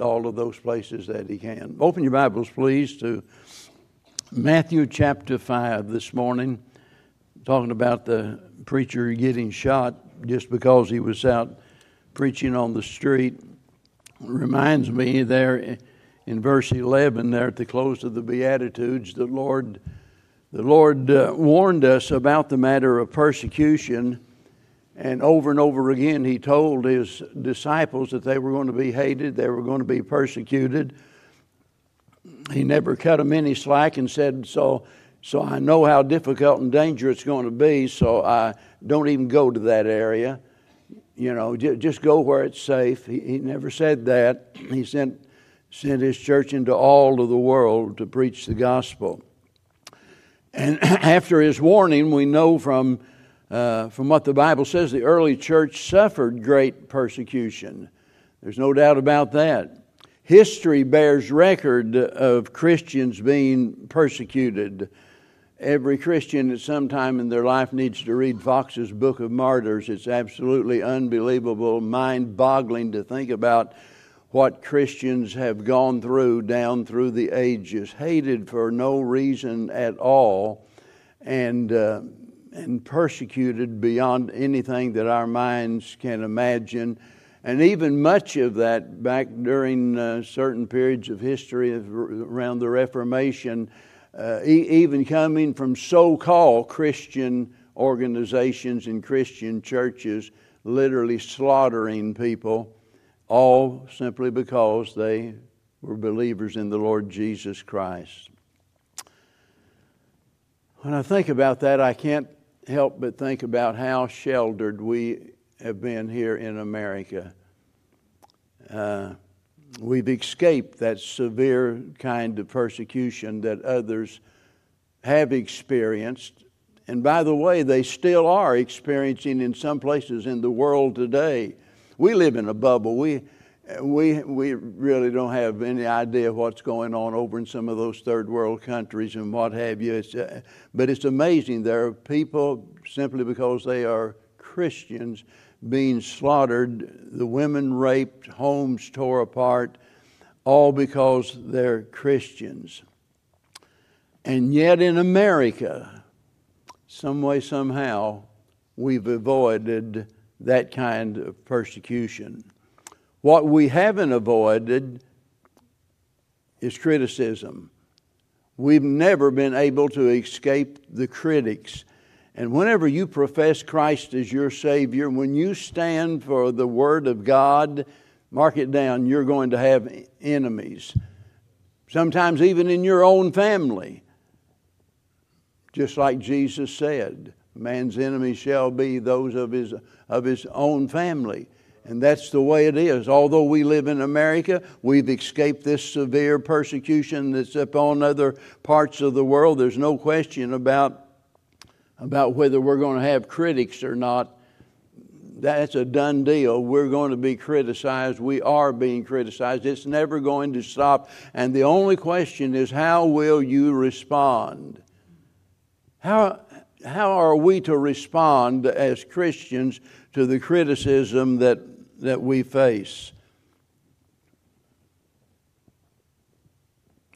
all of those places that he can. Open your Bibles, please, to Matthew chapter 5 this morning, talking about the preacher getting shot just because he was out preaching on the street. Reminds me there in verse 11, there at the close of the Beatitudes, the Lord, the Lord uh, warned us about the matter of persecution and over and over again, he told his disciples that they were going to be hated, they were going to be persecuted. He never cut them any slack and said, So, so I know how difficult and dangerous it's going to be, so I don't even go to that area. You know, just go where it's safe. He, he never said that. He sent, sent his church into all of the world to preach the gospel. And after his warning, we know from uh, from what the Bible says, the early church suffered great persecution. There's no doubt about that. History bears record of Christians being persecuted. Every Christian at some time in their life needs to read Fox's Book of Martyrs. It's absolutely unbelievable, mind boggling to think about what Christians have gone through down through the ages, hated for no reason at all. And uh, and persecuted beyond anything that our minds can imagine. And even much of that back during uh, certain periods of history around the Reformation, uh, e- even coming from so called Christian organizations and Christian churches, literally slaughtering people, all simply because they were believers in the Lord Jesus Christ. When I think about that, I can't help but think about how sheltered we have been here in America. Uh, we've escaped that severe kind of persecution that others have experienced. And by the way, they still are experiencing in some places in the world today. We live in a bubble. We, we, we really don't have any idea what's going on over in some of those third world countries and what have you. It's, uh, but it's amazing. There are people, simply because they are Christians, being slaughtered, the women raped, homes tore apart, all because they're Christians. And yet in America, some way, somehow, we've avoided that kind of persecution. What we haven't avoided is criticism. We've never been able to escape the critics. And whenever you profess Christ as your Savior, when you stand for the Word of God, mark it down, you're going to have enemies. Sometimes even in your own family. Just like Jesus said, man's enemies shall be those of his, of his own family. And that's the way it is. Although we live in America, we've escaped this severe persecution that's upon other parts of the world. There's no question about, about whether we're going to have critics or not. That's a done deal. We're going to be criticized. We are being criticized. It's never going to stop. And the only question is how will you respond? How, how are we to respond as Christians to the criticism that that we face.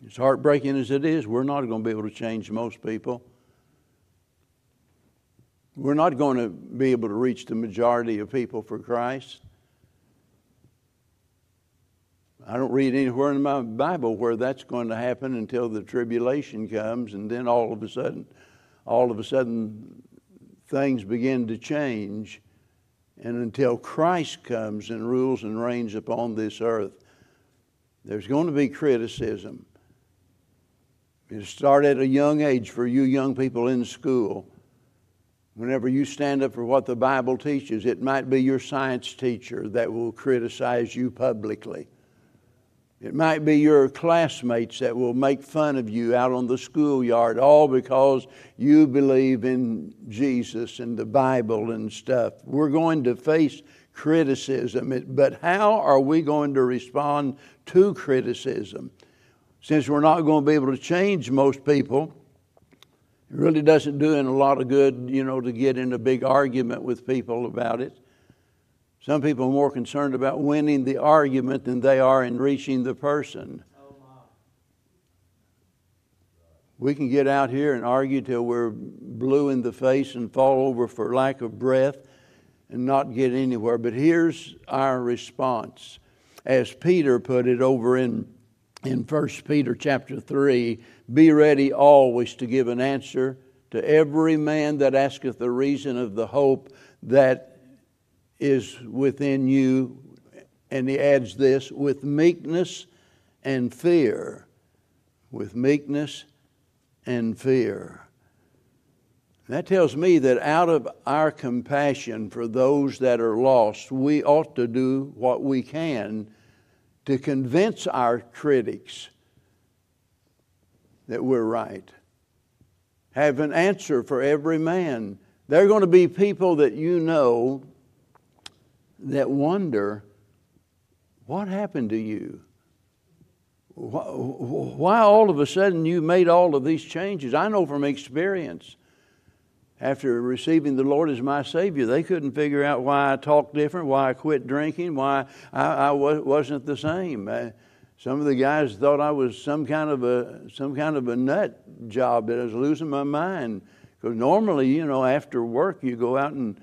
As heartbreaking as it is, we're not going to be able to change most people. We're not going to be able to reach the majority of people for Christ. I don't read anywhere in my Bible where that's going to happen until the tribulation comes, and then all of a sudden, all of a sudden, things begin to change and until Christ comes and rules and reigns upon this earth, there's going to be criticism. It start at a young age for you young people in school. Whenever you stand up for what the Bible teaches, it might be your science teacher that will criticize you publicly. It might be your classmates that will make fun of you out on the schoolyard, all because you believe in Jesus and the Bible and stuff. We're going to face criticism, but how are we going to respond to criticism? Since we're not going to be able to change most people, it really doesn't do a lot of good, you know, to get in a big argument with people about it. Some people are more concerned about winning the argument than they are in reaching the person. We can get out here and argue till we're blue in the face and fall over for lack of breath and not get anywhere. But here's our response. As Peter put it over in, in 1 Peter chapter 3 be ready always to give an answer to every man that asketh the reason of the hope that is within you. And he adds this with meekness and fear. With meekness and fear. That tells me that out of our compassion for those that are lost, we ought to do what we can to convince our critics that we're right. Have an answer for every man. There are going to be people that you know that wonder what happened to you? Why all of a sudden you made all of these changes? I know from experience. After receiving the Lord as my Savior, they couldn't figure out why I talked different, why I quit drinking, why I, I wasn't the same. Uh, some of the guys thought I was some kind of a some kind of a nut job that I was losing my mind. Because normally, you know, after work you go out and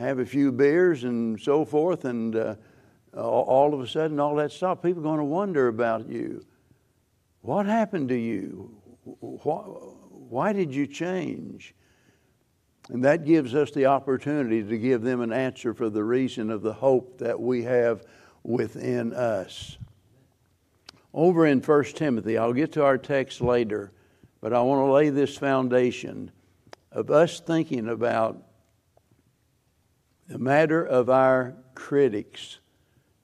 have a few beers and so forth, and uh, all of a sudden all that stuff, people are going to wonder about you. What happened to you? Why did you change? And that gives us the opportunity to give them an answer for the reason of the hope that we have within us. Over in 1 Timothy, I'll get to our text later, but I want to lay this foundation of us thinking about the matter of our critics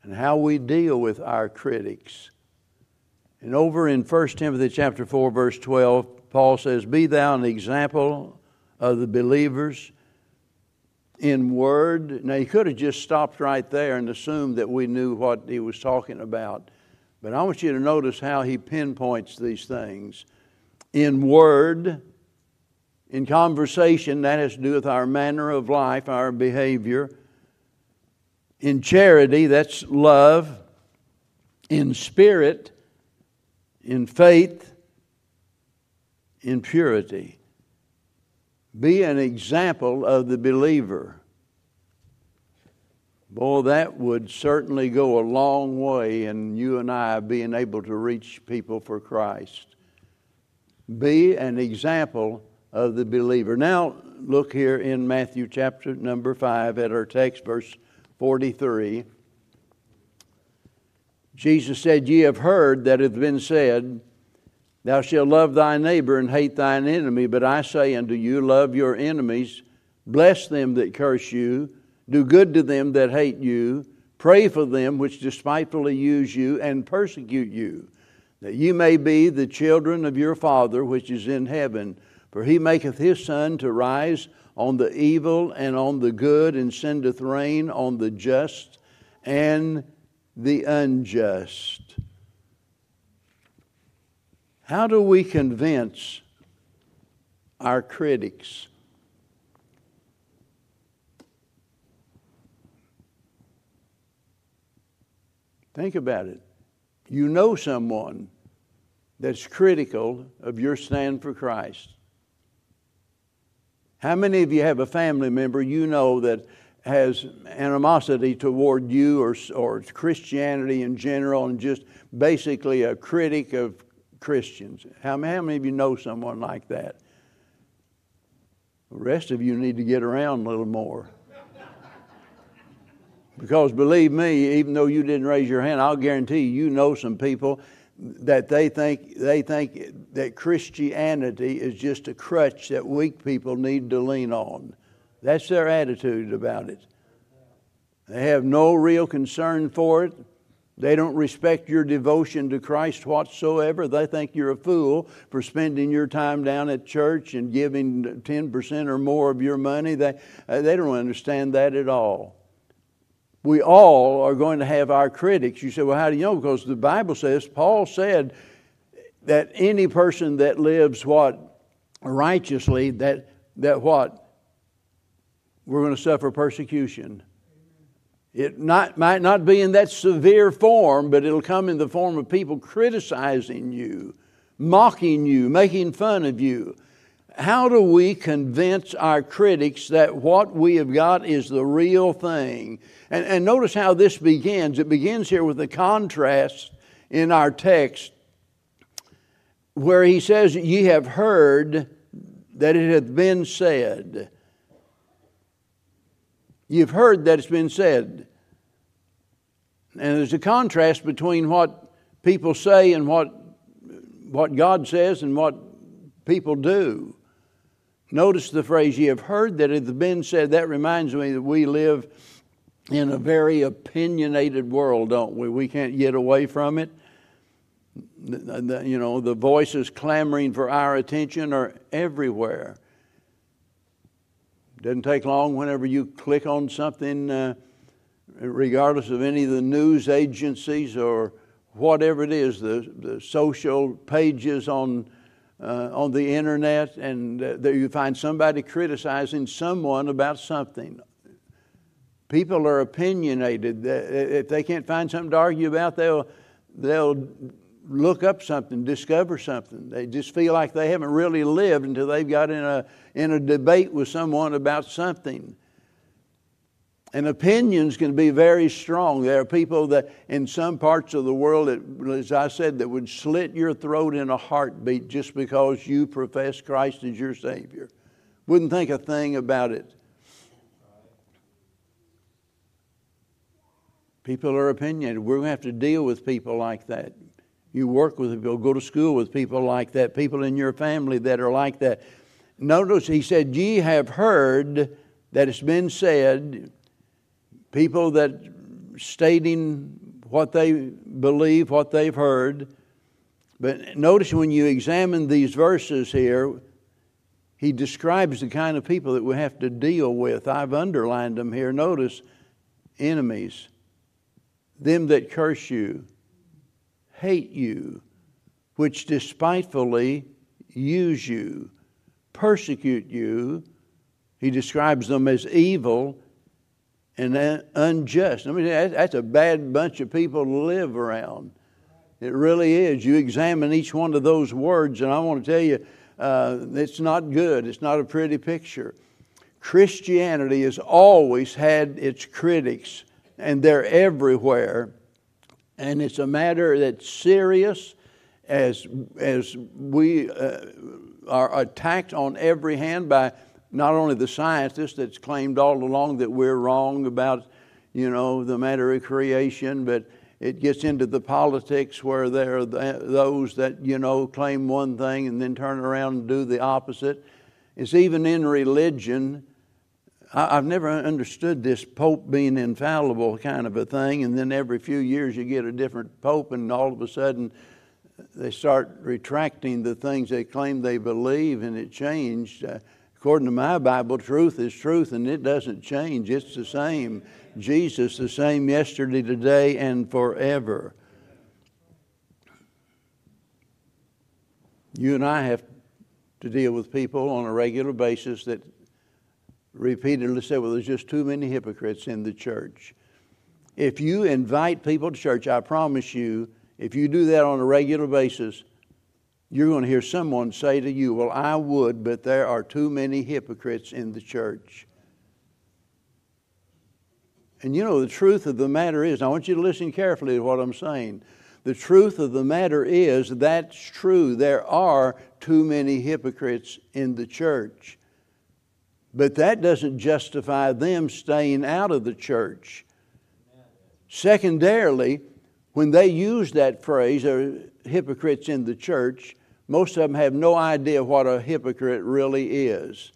and how we deal with our critics. And over in 1 Timothy chapter 4 verse 12, Paul says, "Be thou an example of the believers in word." Now he could have just stopped right there and assumed that we knew what he was talking about. But I want you to notice how he pinpoints these things. In word, in conversation, that has to do with our manner of life, our behavior. In charity, that's love. In spirit, in faith, in purity. Be an example of the believer. Boy, that would certainly go a long way in you and I being able to reach people for Christ. Be an example of the believer. Now, look here in Matthew chapter number 5 at our text, verse 43. Jesus said, Ye have heard that it hath been said, Thou shalt love thy neighbor and hate thine enemy. But I say unto you, Love your enemies, bless them that curse you, do good to them that hate you, pray for them which despitefully use you and persecute you, that ye may be the children of your Father which is in heaven. For he maketh his sun to rise on the evil and on the good, and sendeth rain on the just and the unjust. How do we convince our critics? Think about it. You know someone that's critical of your stand for Christ. How many of you have a family member you know that has animosity toward you or, or Christianity in general and just basically a critic of Christians. How, how many of you know someone like that? The rest of you need to get around a little more. Because believe me, even though you didn't raise your hand, I'll guarantee you, you know some people that they think they think that Christianity is just a crutch that weak people need to lean on. That's their attitude about it. They have no real concern for it. They don't respect your devotion to Christ whatsoever. They think you're a fool for spending your time down at church and giving 10% or more of your money. They, they don't understand that at all. We all are going to have our critics. You say, well, how do you know? Because the Bible says, Paul said that any person that lives what? Righteously, that, that what? We're going to suffer persecution. It not, might not be in that severe form, but it'll come in the form of people criticizing you, mocking you, making fun of you. How do we convince our critics that what we have got is the real thing? And, and notice how this begins. It begins here with the contrast in our text where he says, Ye have heard that it hath been said. You've heard that it's been said. And there's a contrast between what people say and what, what God says and what people do. Notice the phrase, ye have heard that it has been said. That reminds me that we live in a very opinionated world, don't we? We can't get away from it. The, the, you know, the voices clamoring for our attention are everywhere. Doesn't take long whenever you click on something, uh, regardless of any of the news agencies or whatever it is, the, the social pages on, uh, on the internet, and uh, you find somebody criticizing someone about something. People are opinionated. If they can't find something to argue about, they'll, they'll look up something, discover something. They just feel like they haven't really lived until they've got in a, in a debate with someone about something. And opinions can be very strong. There are people that, in some parts of the world, as I said, that would slit your throat in a heartbeat just because you profess Christ as your Savior. Wouldn't think a thing about it. People are opinionated. We're going to have to deal with people like that. You work with people, go to school with people like that, people in your family that are like that. Notice he said, Ye have heard that it's been said, people that stating what they believe, what they've heard. But notice when you examine these verses here, he describes the kind of people that we have to deal with. I've underlined them here. Notice enemies, them that curse you, hate you, which despitefully use you, persecute you. He describes them as evil and unjust. I mean, that's a bad bunch of people to live around. It really is. You examine each one of those words, and I want to tell you, uh, it's not good. It's not a pretty picture. Christianity has always had its critics, and they're everywhere and it's a matter that's serious as, as we uh, are attacked on every hand by not only the scientists that's claimed all along that we're wrong about, you know, the matter of creation, but it gets into the politics where there are those that, you know, claim one thing and then turn around and do the opposite. It's even in religion I've never understood this Pope being infallible kind of a thing, and then every few years you get a different Pope, and all of a sudden they start retracting the things they claim they believe, and it changed. Uh, according to my Bible, truth is truth, and it doesn't change. It's the same. Jesus, the same yesterday, today, and forever. You and I have to deal with people on a regular basis that repeatedly said, well, there's just too many hypocrites in the church. If you invite people to church, I promise you, if you do that on a regular basis, you're going to hear someone say to you, Well, I would, but there are too many hypocrites in the church. And you know, the truth of the matter is, I want you to listen carefully to what I'm saying. The truth of the matter is, that's true. There are too many hypocrites in the church. But that doesn't justify them staying out of the church. Secondarily, when they use that phrase, they're hypocrites in the church, most of them have no idea what a hypocrite really is.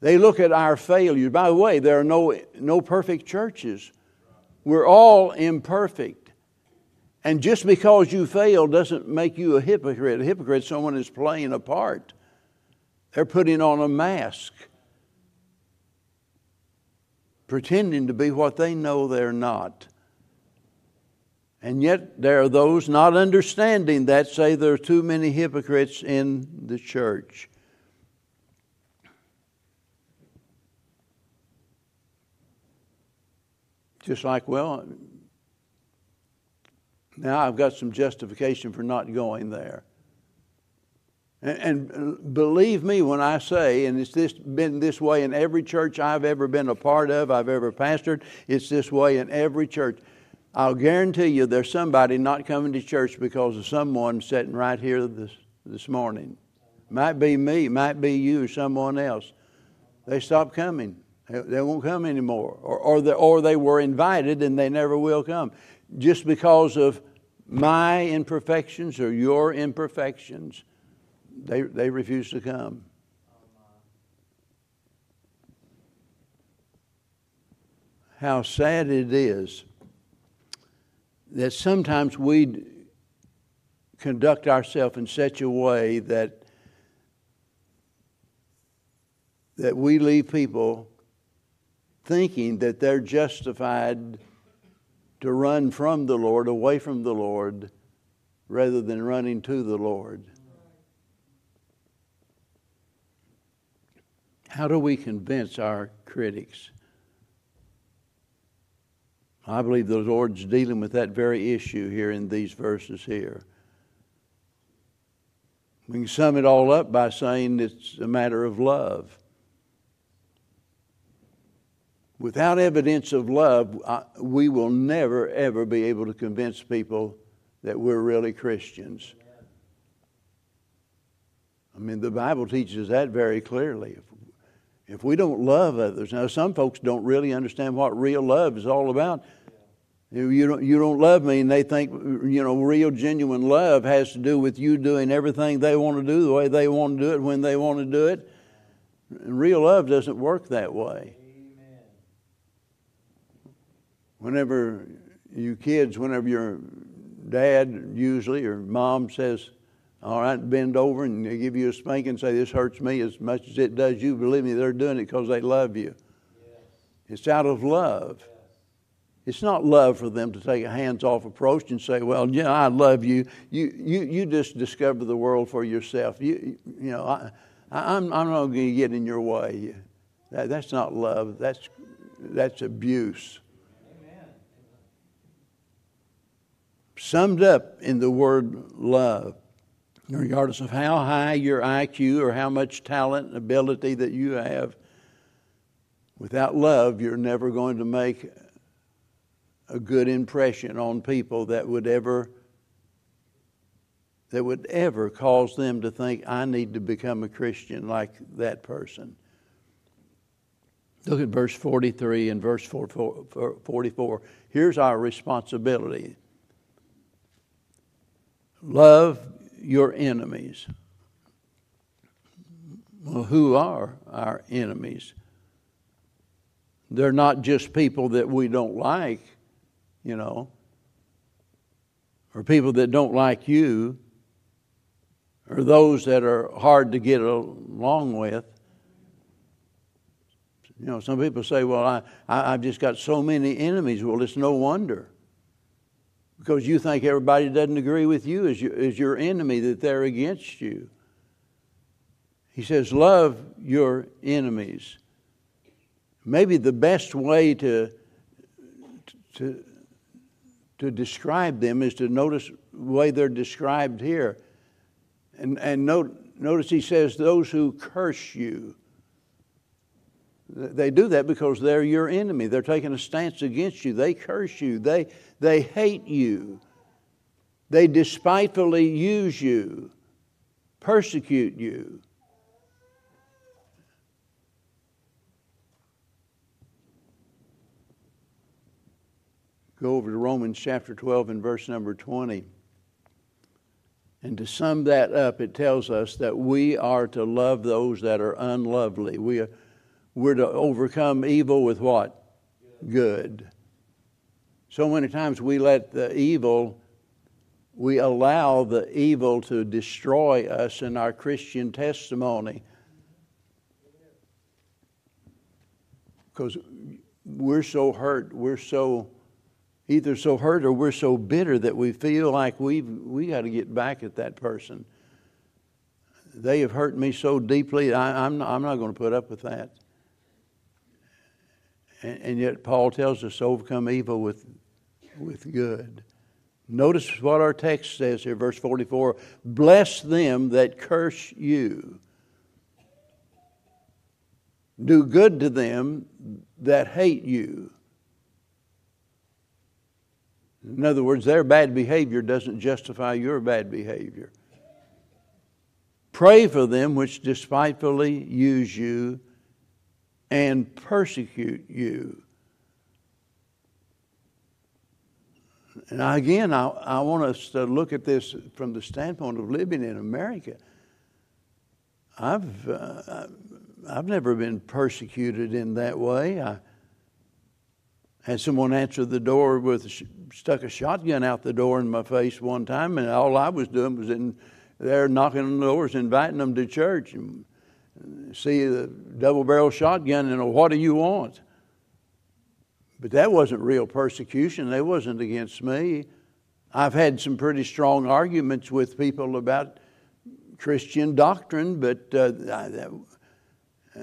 They look at our failures. By the way, there are no, no perfect churches. We're all imperfect. And just because you fail doesn't make you a hypocrite. A hypocrite, someone is playing a part. They're putting on a mask pretending to be what they know they're not. And yet, there are those not understanding that say there are too many hypocrites in the church. Just like, well, now I've got some justification for not going there. And, and, believe me when I say, and it's this, been this way in every church I've ever been a part of, I've ever pastored, it's this way in every church. I'll guarantee you there's somebody not coming to church because of someone sitting right here this, this morning. Might be me, might be you, or someone else. They stop coming. They won't come anymore. Or, or, the, or they were invited and they never will come. Just because of my imperfections or your imperfections they, they refuse to come. How sad it is that sometimes we conduct ourselves in such a way that that we leave people thinking that they're justified to run from the Lord, away from the Lord, rather than running to the Lord. How do we convince our critics? I believe the Lord's dealing with that very issue here in these verses here. We can sum it all up by saying it's a matter of love. Without evidence of love, we will never, ever be able to convince people that we're really Christians. I mean, the Bible teaches that very clearly. If if we don't love others, now some folks don't really understand what real love is all about. You don't, you don't love me, and they think, you know, real, genuine love has to do with you doing everything they want to do the way they want to do it when they want to do it. Real love doesn't work that way. Amen. Whenever you kids, whenever your dad usually or mom says, all right, bend over and they give you a spank and say, This hurts me as much as it does you. Believe me, they're doing it because they love you. Yes. It's out of love. Yes. It's not love for them to take a hands off approach and say, Well, yeah, I love you. You, you, you just discover the world for yourself. You, you know, I, I'm, I'm not going to get in your way. That, that's not love, that's, that's abuse. Amen. Summed up in the word love regardless of how high your IQ or how much talent and ability that you have, without love, you're never going to make a good impression on people that would ever that would ever cause them to think I need to become a Christian like that person. Look at verse 43 and verse 44. Here's our responsibility. Love your enemies. Well, who are our enemies? They're not just people that we don't like, you know, or people that don't like you, or those that are hard to get along with. You know, some people say, well, I, I, have just got so many enemies. Well, it's no wonder because you think everybody doesn't agree with you is your, is your enemy, that they're against you. He says, Love your enemies. Maybe the best way to, to, to describe them is to notice the way they're described here. And, and note, notice he says, Those who curse you. They do that because they're your enemy. They're taking a stance against you. They curse you. They, they hate you. They despitefully use you, persecute you. Go over to Romans chapter 12 and verse number 20. And to sum that up, it tells us that we are to love those that are unlovely. We are we're to overcome evil with what? Good. So many times we let the evil, we allow the evil to destroy us in our Christian testimony. Because we're so hurt, we're so either so hurt or we're so bitter that we feel like we've we got to get back at that person. They have hurt me so deeply, I, am not, I'm not going to put up with that. And, and yet, Paul tells us to overcome evil with, with good. Notice what our text says here, verse 44 Bless them that curse you. Do good to them that hate you. In other words, their bad behavior doesn't justify your bad behavior. Pray for them which despitefully use you and persecute you. And again, I, I want us to look at this from the standpoint of living in America. I've, uh, I've never been persecuted in that way. I had someone answer the door with stuck a shotgun out the door in my face one time, and all I was doing was in there knocking on the doors, inviting them to church, and see the double barrel shotgun, and what do you want? But that wasn't real persecution. That wasn't against me. I've had some pretty strong arguments with people about Christian doctrine, but uh, that, uh,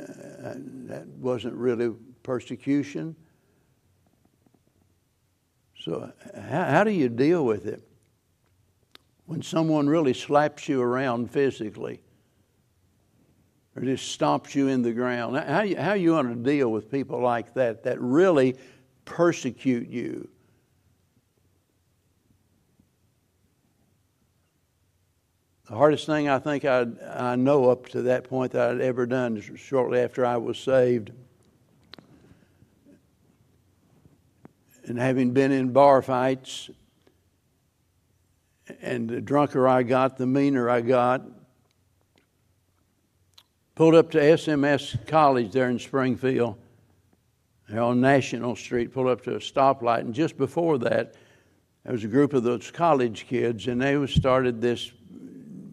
that wasn't really persecution. So, how, how do you deal with it? When someone really slaps you around physically or just stomps you in the ground, how, you, how you want to deal with people like that that really persecute you. The hardest thing I think i I know up to that point that I'd ever done is shortly after I was saved. And having been in bar fights, and the drunker I got, the meaner I got. Pulled up to SMS College there in Springfield there on National Street, pulled up to a stoplight, and just before that, there was a group of those college kids, and they started this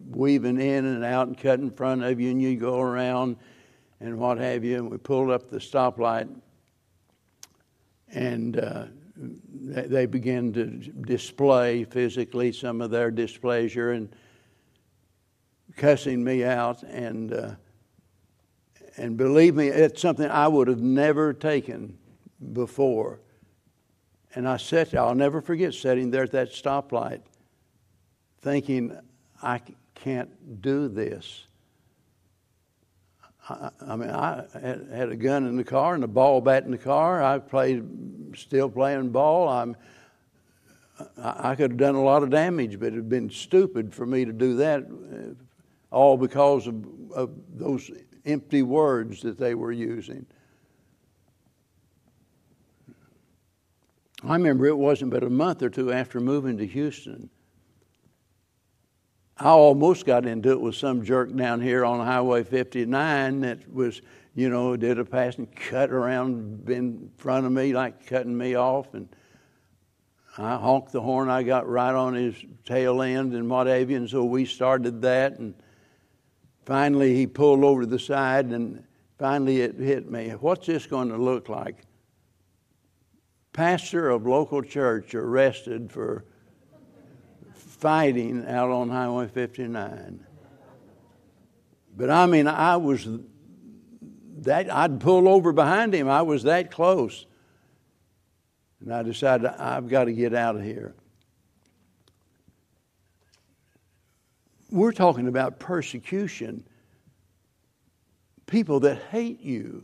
weaving in and out and cutting in front of you, and you go around and what have you. And we pulled up the stoplight, and uh, they began to display physically some of their displeasure and cussing me out and. Uh, and believe me, it's something I would have never taken before. And I sat, I'll never forget sitting there at that stoplight thinking, I can't do this. I, I mean, I had, had, a gun in the car and a ball bat in the car. I played, still playing ball. I'm, I could have done a lot of damage, but it had been stupid for me to do that, uh, all because of, of those empty words that they were using. I remember it wasn't but a month or two after moving to Houston. I almost got into it with some jerk down here on Highway 59 that was, you know, did a passing cut around in front of me, like cutting me off. And I honked the horn. I got right on his tail end and what have you. And so we started that. And Finally, he pulled over to the side, and finally it hit me. What's this going to look like? Pastor of local church arrested for fighting out on Highway 59. But I mean, I was that, I'd pull over behind him. I was that close. And I decided, I've got to get out of here. We're talking about persecution, people that hate you.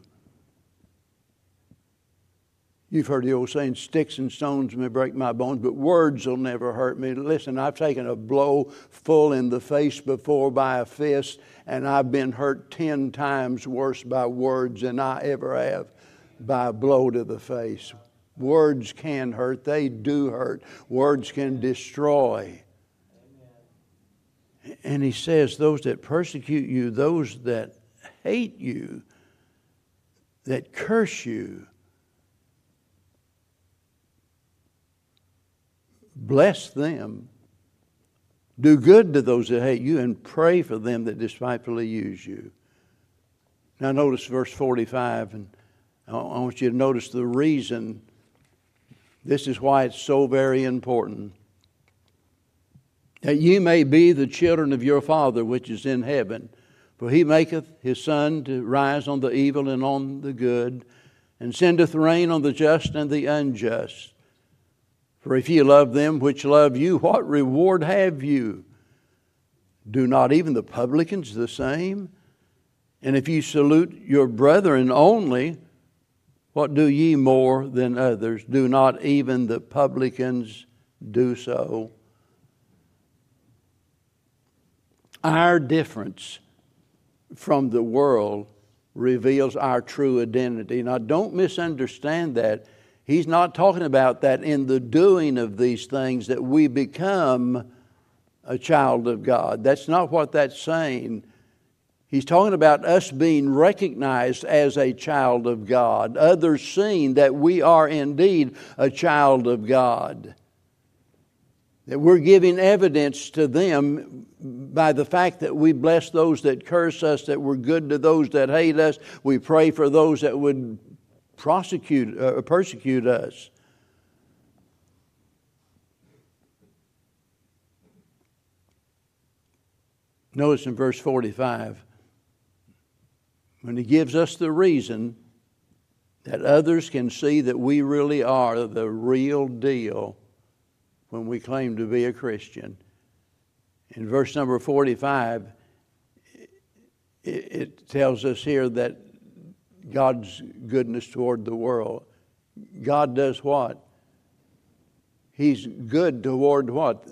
You've heard the old saying, sticks and stones may break my bones, but words will never hurt me. Listen, I've taken a blow full in the face before by a fist, and I've been hurt ten times worse by words than I ever have by a blow to the face. Words can hurt, they do hurt. Words can destroy. And he says, Those that persecute you, those that hate you, that curse you, bless them. Do good to those that hate you and pray for them that despitefully use you. Now, notice verse 45, and I want you to notice the reason. This is why it's so very important that ye may be the children of your Father which is in heaven. For he maketh his sun to rise on the evil and on the good, and sendeth rain on the just and the unjust. For if ye love them which love you, what reward have you? Do not even the publicans the same? And if ye salute your brethren only, what do ye more than others? Do not even the publicans do so? Our difference from the world reveals our true identity. Now, don't misunderstand that. He's not talking about that in the doing of these things that we become a child of God. That's not what that's saying. He's talking about us being recognized as a child of God, others seeing that we are indeed a child of God. That we're giving evidence to them by the fact that we bless those that curse us, that we're good to those that hate us, we pray for those that would prosecute, uh, persecute us. Notice in verse 45, when he gives us the reason that others can see that we really are the real deal when we claim to be a Christian. In verse number 45, it, tells us here that God's goodness toward the world. God does what? He's good toward what?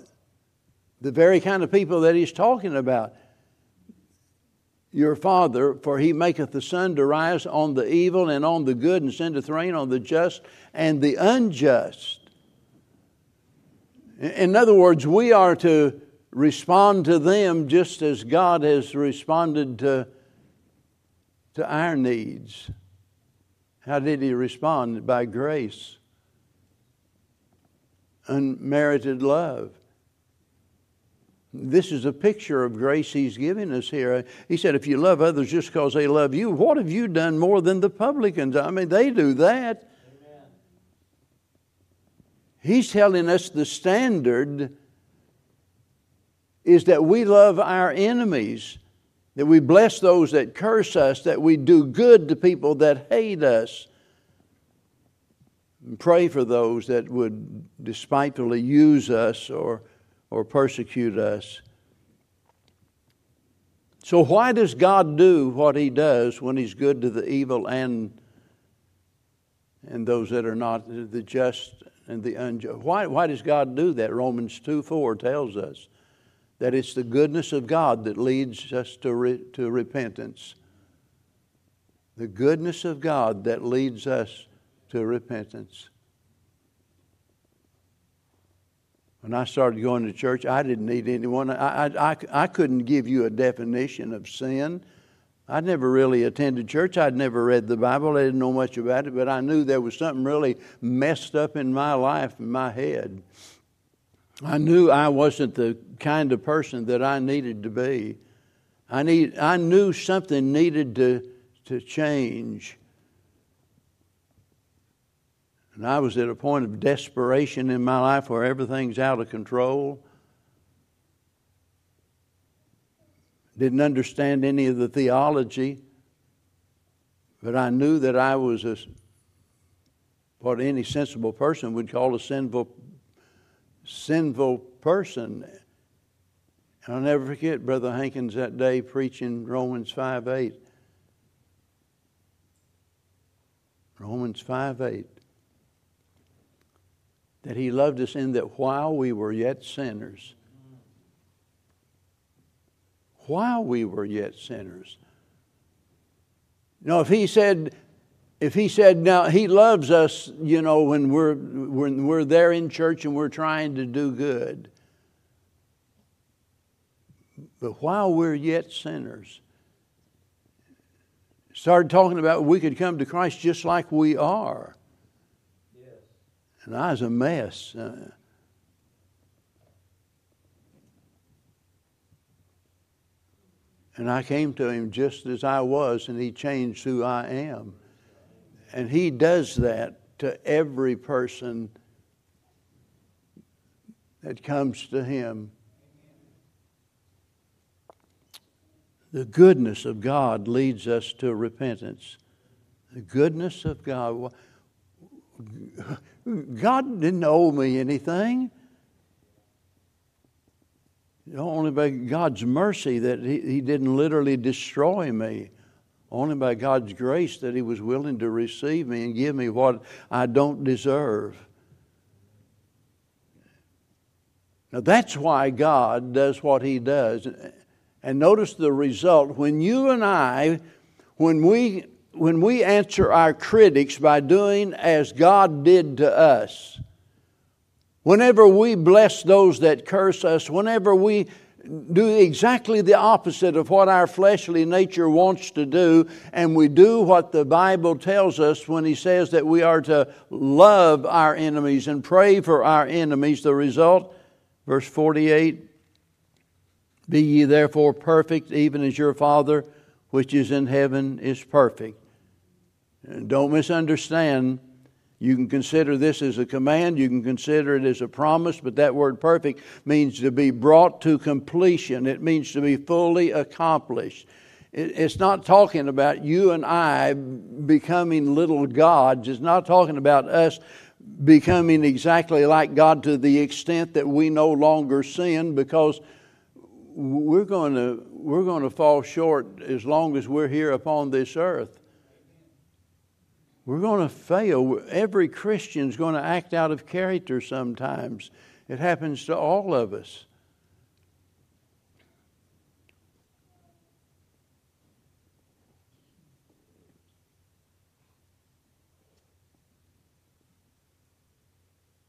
The very kind of people that he's talking about. Your Father, for he maketh the sun to rise on the evil and on the good, and sendeth rain on the just and the unjust. In other words, we are to respond to them just as God has responded to, to our needs. How did He respond? By grace, unmerited love. This is a picture of grace he's giving us here. He said, If you love others just because they love you, what have you done more than the publicans? I mean, they do that. He's telling us the standard is that we love our enemies, that we bless those that curse us, that we do good to people that hate us, and pray for those that would despitefully use us or, or persecute us. So, why does God do what He does when He's good to the evil and, and those that are not, the just and the unjust. Why, why does God do that? Romans 2 4 tells us that it's the goodness of God that leads us to, re, to repentance. The goodness of God that leads us to repentance. When I started going to church, I didn't need anyone. I, I, I, I couldn't give you a definition of sin. I'd never really attended church. I'd never read the Bible. I didn't know much about it, but I knew there was something really messed up in my life, in my head. I knew I wasn't the kind of person that I needed to be. I, need, I knew something needed to, to change. And I was at a point of desperation in my life where everything's out of control. Didn't understand any of the theology, but I knew that I was a, what any sensible person would call a sinful, sinful person. And I'll never forget Brother Hankins that day preaching Romans 5 8. Romans 5 8. That he loved us in that while we were yet sinners, while we were yet sinners. Know, if he said, if he said, now he loves us, you know, when we're, when we're there in church and we're trying to do good. But while we're yet sinners, started talking about we could come to Christ just like we are. Yes. And I was a mess. Uh, And I came to him just as I was, and he changed who I am. And he does that to every person that comes to him. The goodness of God leads us to repentance. The goodness of God. God didn't owe me anything. Only by God's mercy that he, he didn't literally destroy me. Only by God's grace that He was willing to receive me and give me what I don't deserve. Now that's why God does what He does. And notice the result. When you and I, when we when we answer our critics by doing as God did to us, whenever we bless those that curse us, whenever we do exactly the opposite of what our fleshly nature wants to do, and we do what the Bible tells us when He says that we are to love our enemies and pray for our enemies. The result, verse 48 Be ye therefore perfect, even as your Father which is in heaven is perfect. And don't misunderstand you can consider this as a command, you can consider it as a promise, but that word perfect means to be brought to completion. It means to be fully accomplished. It's not talking about you and I becoming little gods. It's not talking about us becoming exactly like God to the extent that we no longer sin because we're going to, we're going to fall short as long as we're here upon this earth. We're going to fail. Every Christian is going to act out of character sometimes. It happens to all of us.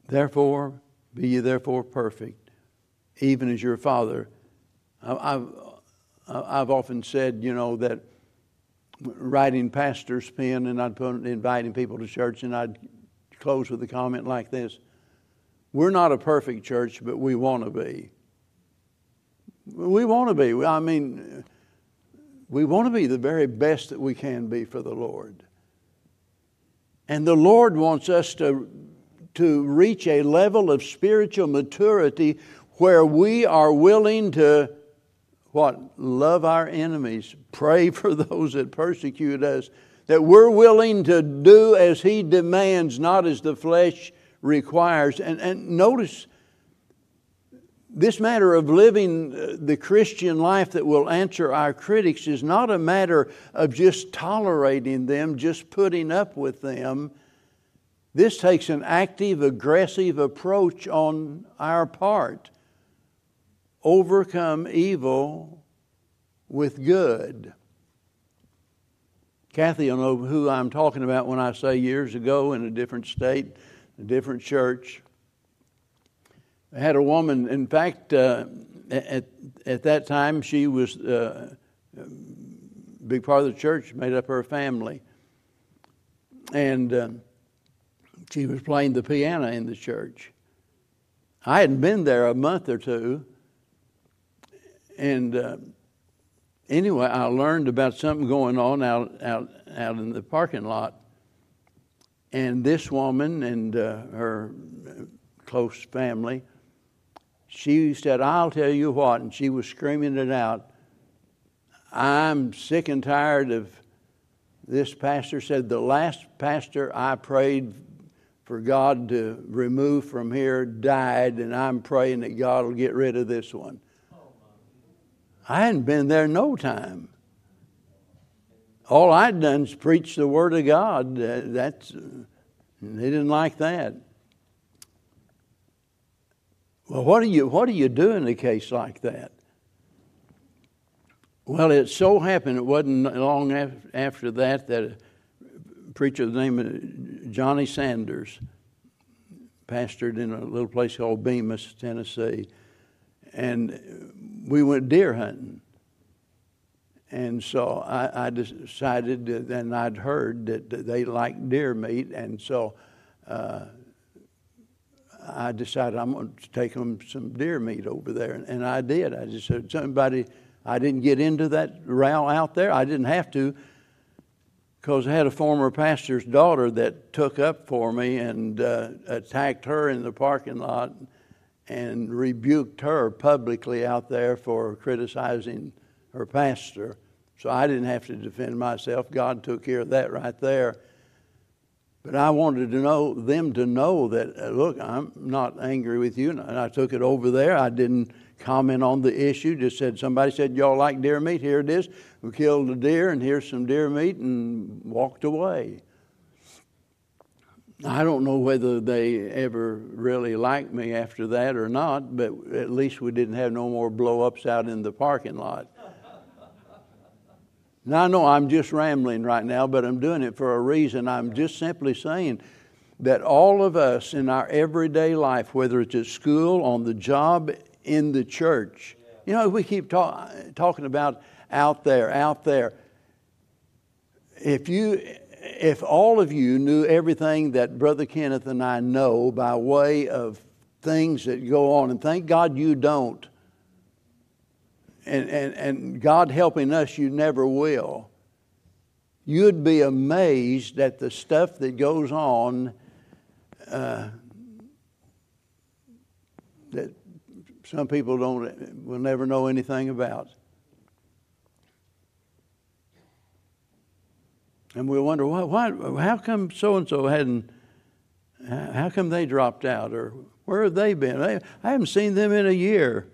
Therefore, be ye therefore perfect, even as your Father. I've, I've often said, you know, that writing pastor's pen and I'd put inviting people to church and I'd close with a comment like this. We're not a perfect church, but we want to be. We want to be. I mean, we want to be the very best that we can be for the Lord. And the Lord wants us to, to reach a level of spiritual maturity where we are willing to what? Love our enemies, pray for those that persecute us, that we're willing to do as He demands, not as the flesh requires. And, and notice this matter of living uh, the Christian life that will answer our critics is not a matter of just tolerating them, just putting up with them. This takes an active, aggressive approach on our part overcome evil with good. Kathy will know who I'm talking about when I say years ago in a different state, a different church. I had a woman, in fact, uh, at, at that time, she was uh, a big part of the church, made up her family. And uh, she was playing the piano in the church. I hadn't been there a month or two, and uh, anyway, I learned about something going on out, out, out in the parking lot. And this woman and uh, her close family, she said, I'll tell you what, and she was screaming it out. I'm sick and tired of this pastor said the last pastor I prayed for God to remove from here died, and I'm praying that God will get rid of this one. I hadn't been there no time. All I'd done is preach the Word of God. Uh, that's, they didn't like that. Well, what do you what do you do in a case like that? Well, it so happened it wasn't long after that that a preacher the name of uh, Johnny Sanders pastored in a little place called Bemis, Tennessee, and we went deer hunting. And so I, I decided, and I'd heard that they like deer meat, and so uh, I decided I'm going to take them some deer meat over there, and, and I did. I just said somebody. I didn't get into that row out there. I didn't have to, because I had a former pastor's daughter that took up for me and uh, attacked her in the parking lot and rebuked her publicly out there for criticizing her pastor. So I didn't have to defend myself. God took care of that right there. But I wanted to know them to know that uh, look, I'm not angry with you, and I took it over there. I didn't comment on the issue. Just said somebody said y'all like deer meat. Here it is. We killed a deer, and here's some deer meat, and walked away. I don't know whether they ever really liked me after that or not, but at least we didn't have no more blow ups out in the parking lot. Now, I know I'm just rambling right now, but I'm doing it for a reason. I'm just simply saying that all of us in our everyday life, whether it's at school, on the job, in the church, you know, we keep talk, talking about out there, out there. If you, if all of you knew everything that Brother Kenneth and I know by way of things that go on, and thank God you don't, and, and, and God helping us, you never will. You'd be amazed at the stuff that goes on uh, that some people don't will never know anything about. And we wonder why, why how come so and so hadn't how come they dropped out or where have they been? I, I haven't seen them in a year.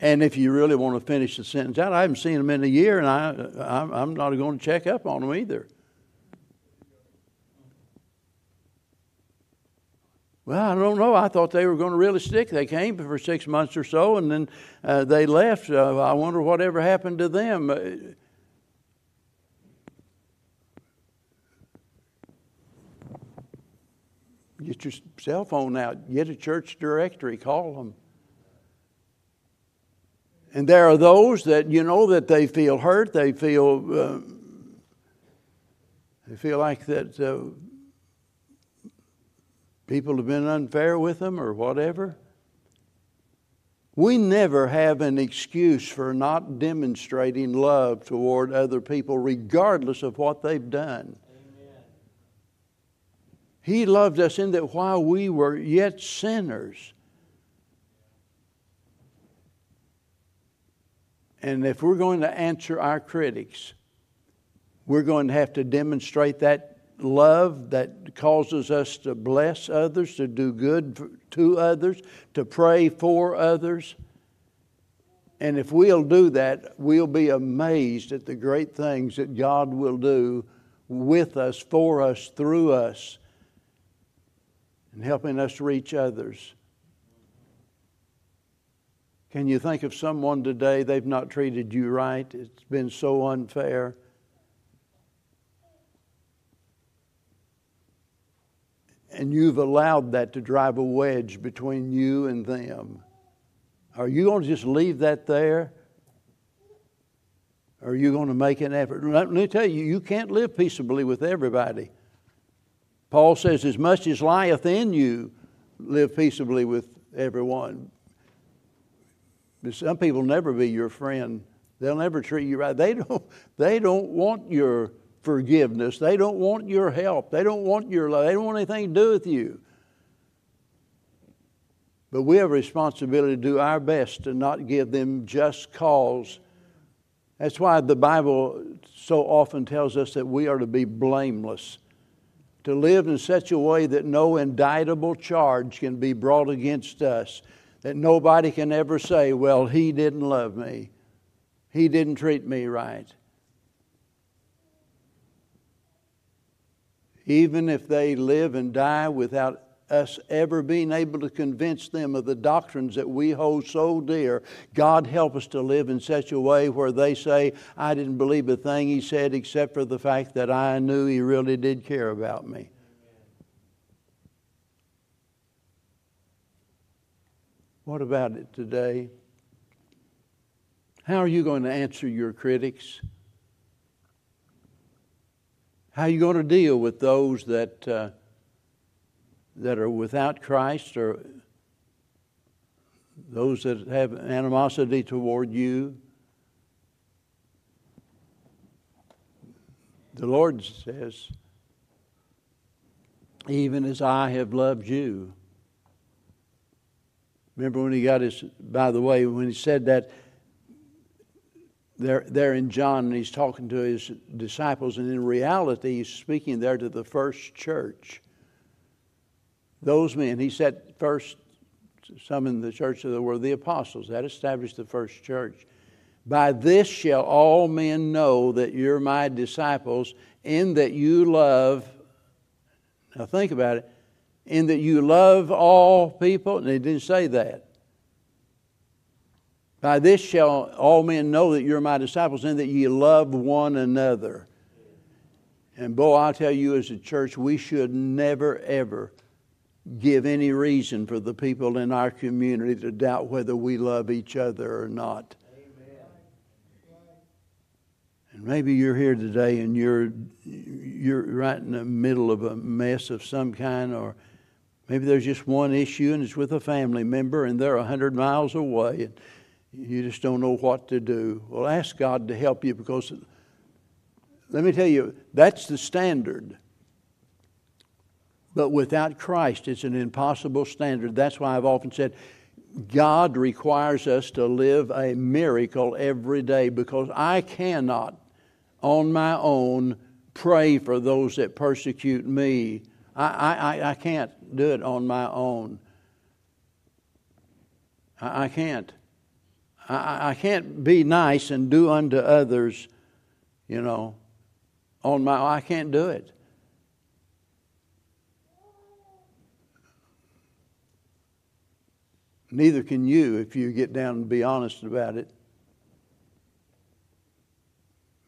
And if you really want to finish the sentence out, I haven't seen them in a year, and I, I'm not going to check up on them either. Well, I don't know. I thought they were going to really stick. They came for six months or so, and then uh, they left. Uh, I wonder whatever happened to them. Uh, get your cell phone out. Get a church directory. Call them. And there are those that you know that they feel hurt, they feel uh, they feel like that uh, people have been unfair with them or whatever. We never have an excuse for not demonstrating love toward other people, regardless of what they've done. Amen. He loved us in that while we were yet sinners, And if we're going to answer our critics, we're going to have to demonstrate that love that causes us to bless others, to do good to others, to pray for others. And if we'll do that, we'll be amazed at the great things that God will do with us, for us, through us, and helping us reach others. Can you think of someone today they've not treated you right? It's been so unfair. And you've allowed that to drive a wedge between you and them. Are you going to just leave that there? Or are you going to make an effort? Let me tell you, you can't live peaceably with everybody. Paul says, as much as lieth in you, live peaceably with everyone. But some people never be your friend. They'll never treat you right. They don't, they don't want your forgiveness. They don't want your help. They don't want your love. They don't want anything to do with you. But we have a responsibility to do our best to not give them just cause. That's why the Bible so often tells us that we are to be blameless, to live in such a way that no indictable charge can be brought against us that nobody can ever say, well, he didn't love me. He didn't treat me right. Even if they live and die without us ever being able to convince them of the doctrines that we hold so dear, God help us to live in such a way where they say, I didn't believe a thing he said except for the fact that I knew he really did care about me. What about it today? How are you going to answer your critics? How are you going to deal with those that, uh, that are without Christ or those that have animosity toward you? The Lord says, even as I have loved you, Remember when he got his, by the way, when he said that, there, there in John, and he's talking to his disciples, and in reality, he's speaking there to the first church. Those men, he said first, some in the church of the were the apostles. That established the first church. By this shall all men know that you're my disciples, in that you love. Now think about it. In that you love all people. And he didn't say that. By this shall all men know that you're my disciples, and that ye love one another. And boy, I'll tell you, as a church, we should never, ever give any reason for the people in our community to doubt whether we love each other or not. Amen. And maybe you're here today and you're you're right in the middle of a mess of some kind, or maybe there's just one issue and it's with a family member and they're a hundred miles away. And, you just don't know what to do. Well, ask God to help you because let me tell you, that's the standard. But without Christ, it's an impossible standard. That's why I've often said God requires us to live a miracle every day because I cannot, on my own, pray for those that persecute me. I, I, I can't do it on my own. I, I can't. I, I can't be nice and do unto others, you know, on my I can't do it. Neither can you if you get down and be honest about it.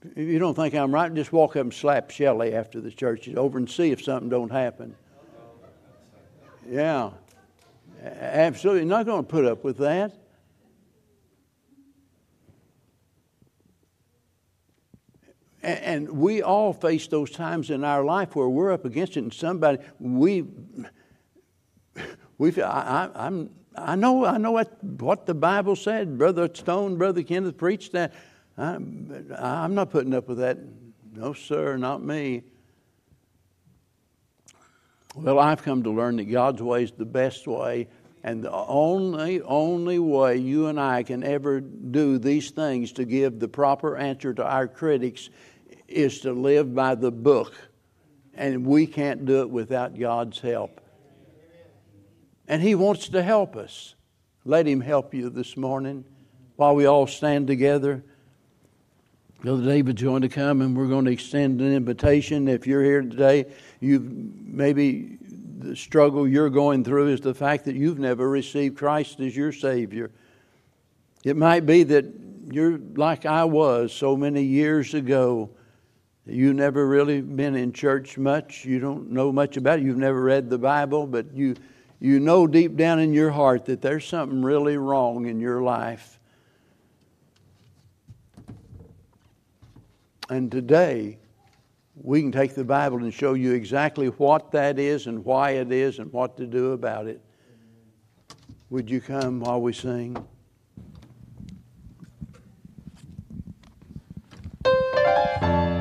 If you don't think I'm right, just walk up and slap Shelley after the church is over and see if something don't happen. Yeah. Absolutely not going to put up with that. And we all face those times in our life where we're up against it, and somebody we we I, I'm I know I know what what the Bible said. Brother Stone, Brother Kenneth preached that. I'm, I'm not putting up with that. No, sir, not me. Well, I've come to learn that God's way is the best way, and the only only way you and I can ever do these things to give the proper answer to our critics is to live by the book. And we can't do it without God's help. And He wants to help us. Let Him help you this morning while we all stand together. Brother David's going to come and we're going to extend an invitation. If you're here today, you've maybe the struggle you're going through is the fact that you've never received Christ as your Savior. It might be that you're like I was so many years ago You've never really been in church much. You don't know much about it. You've never read the Bible, but you, you know deep down in your heart that there's something really wrong in your life. And today, we can take the Bible and show you exactly what that is and why it is and what to do about it. Would you come while we sing?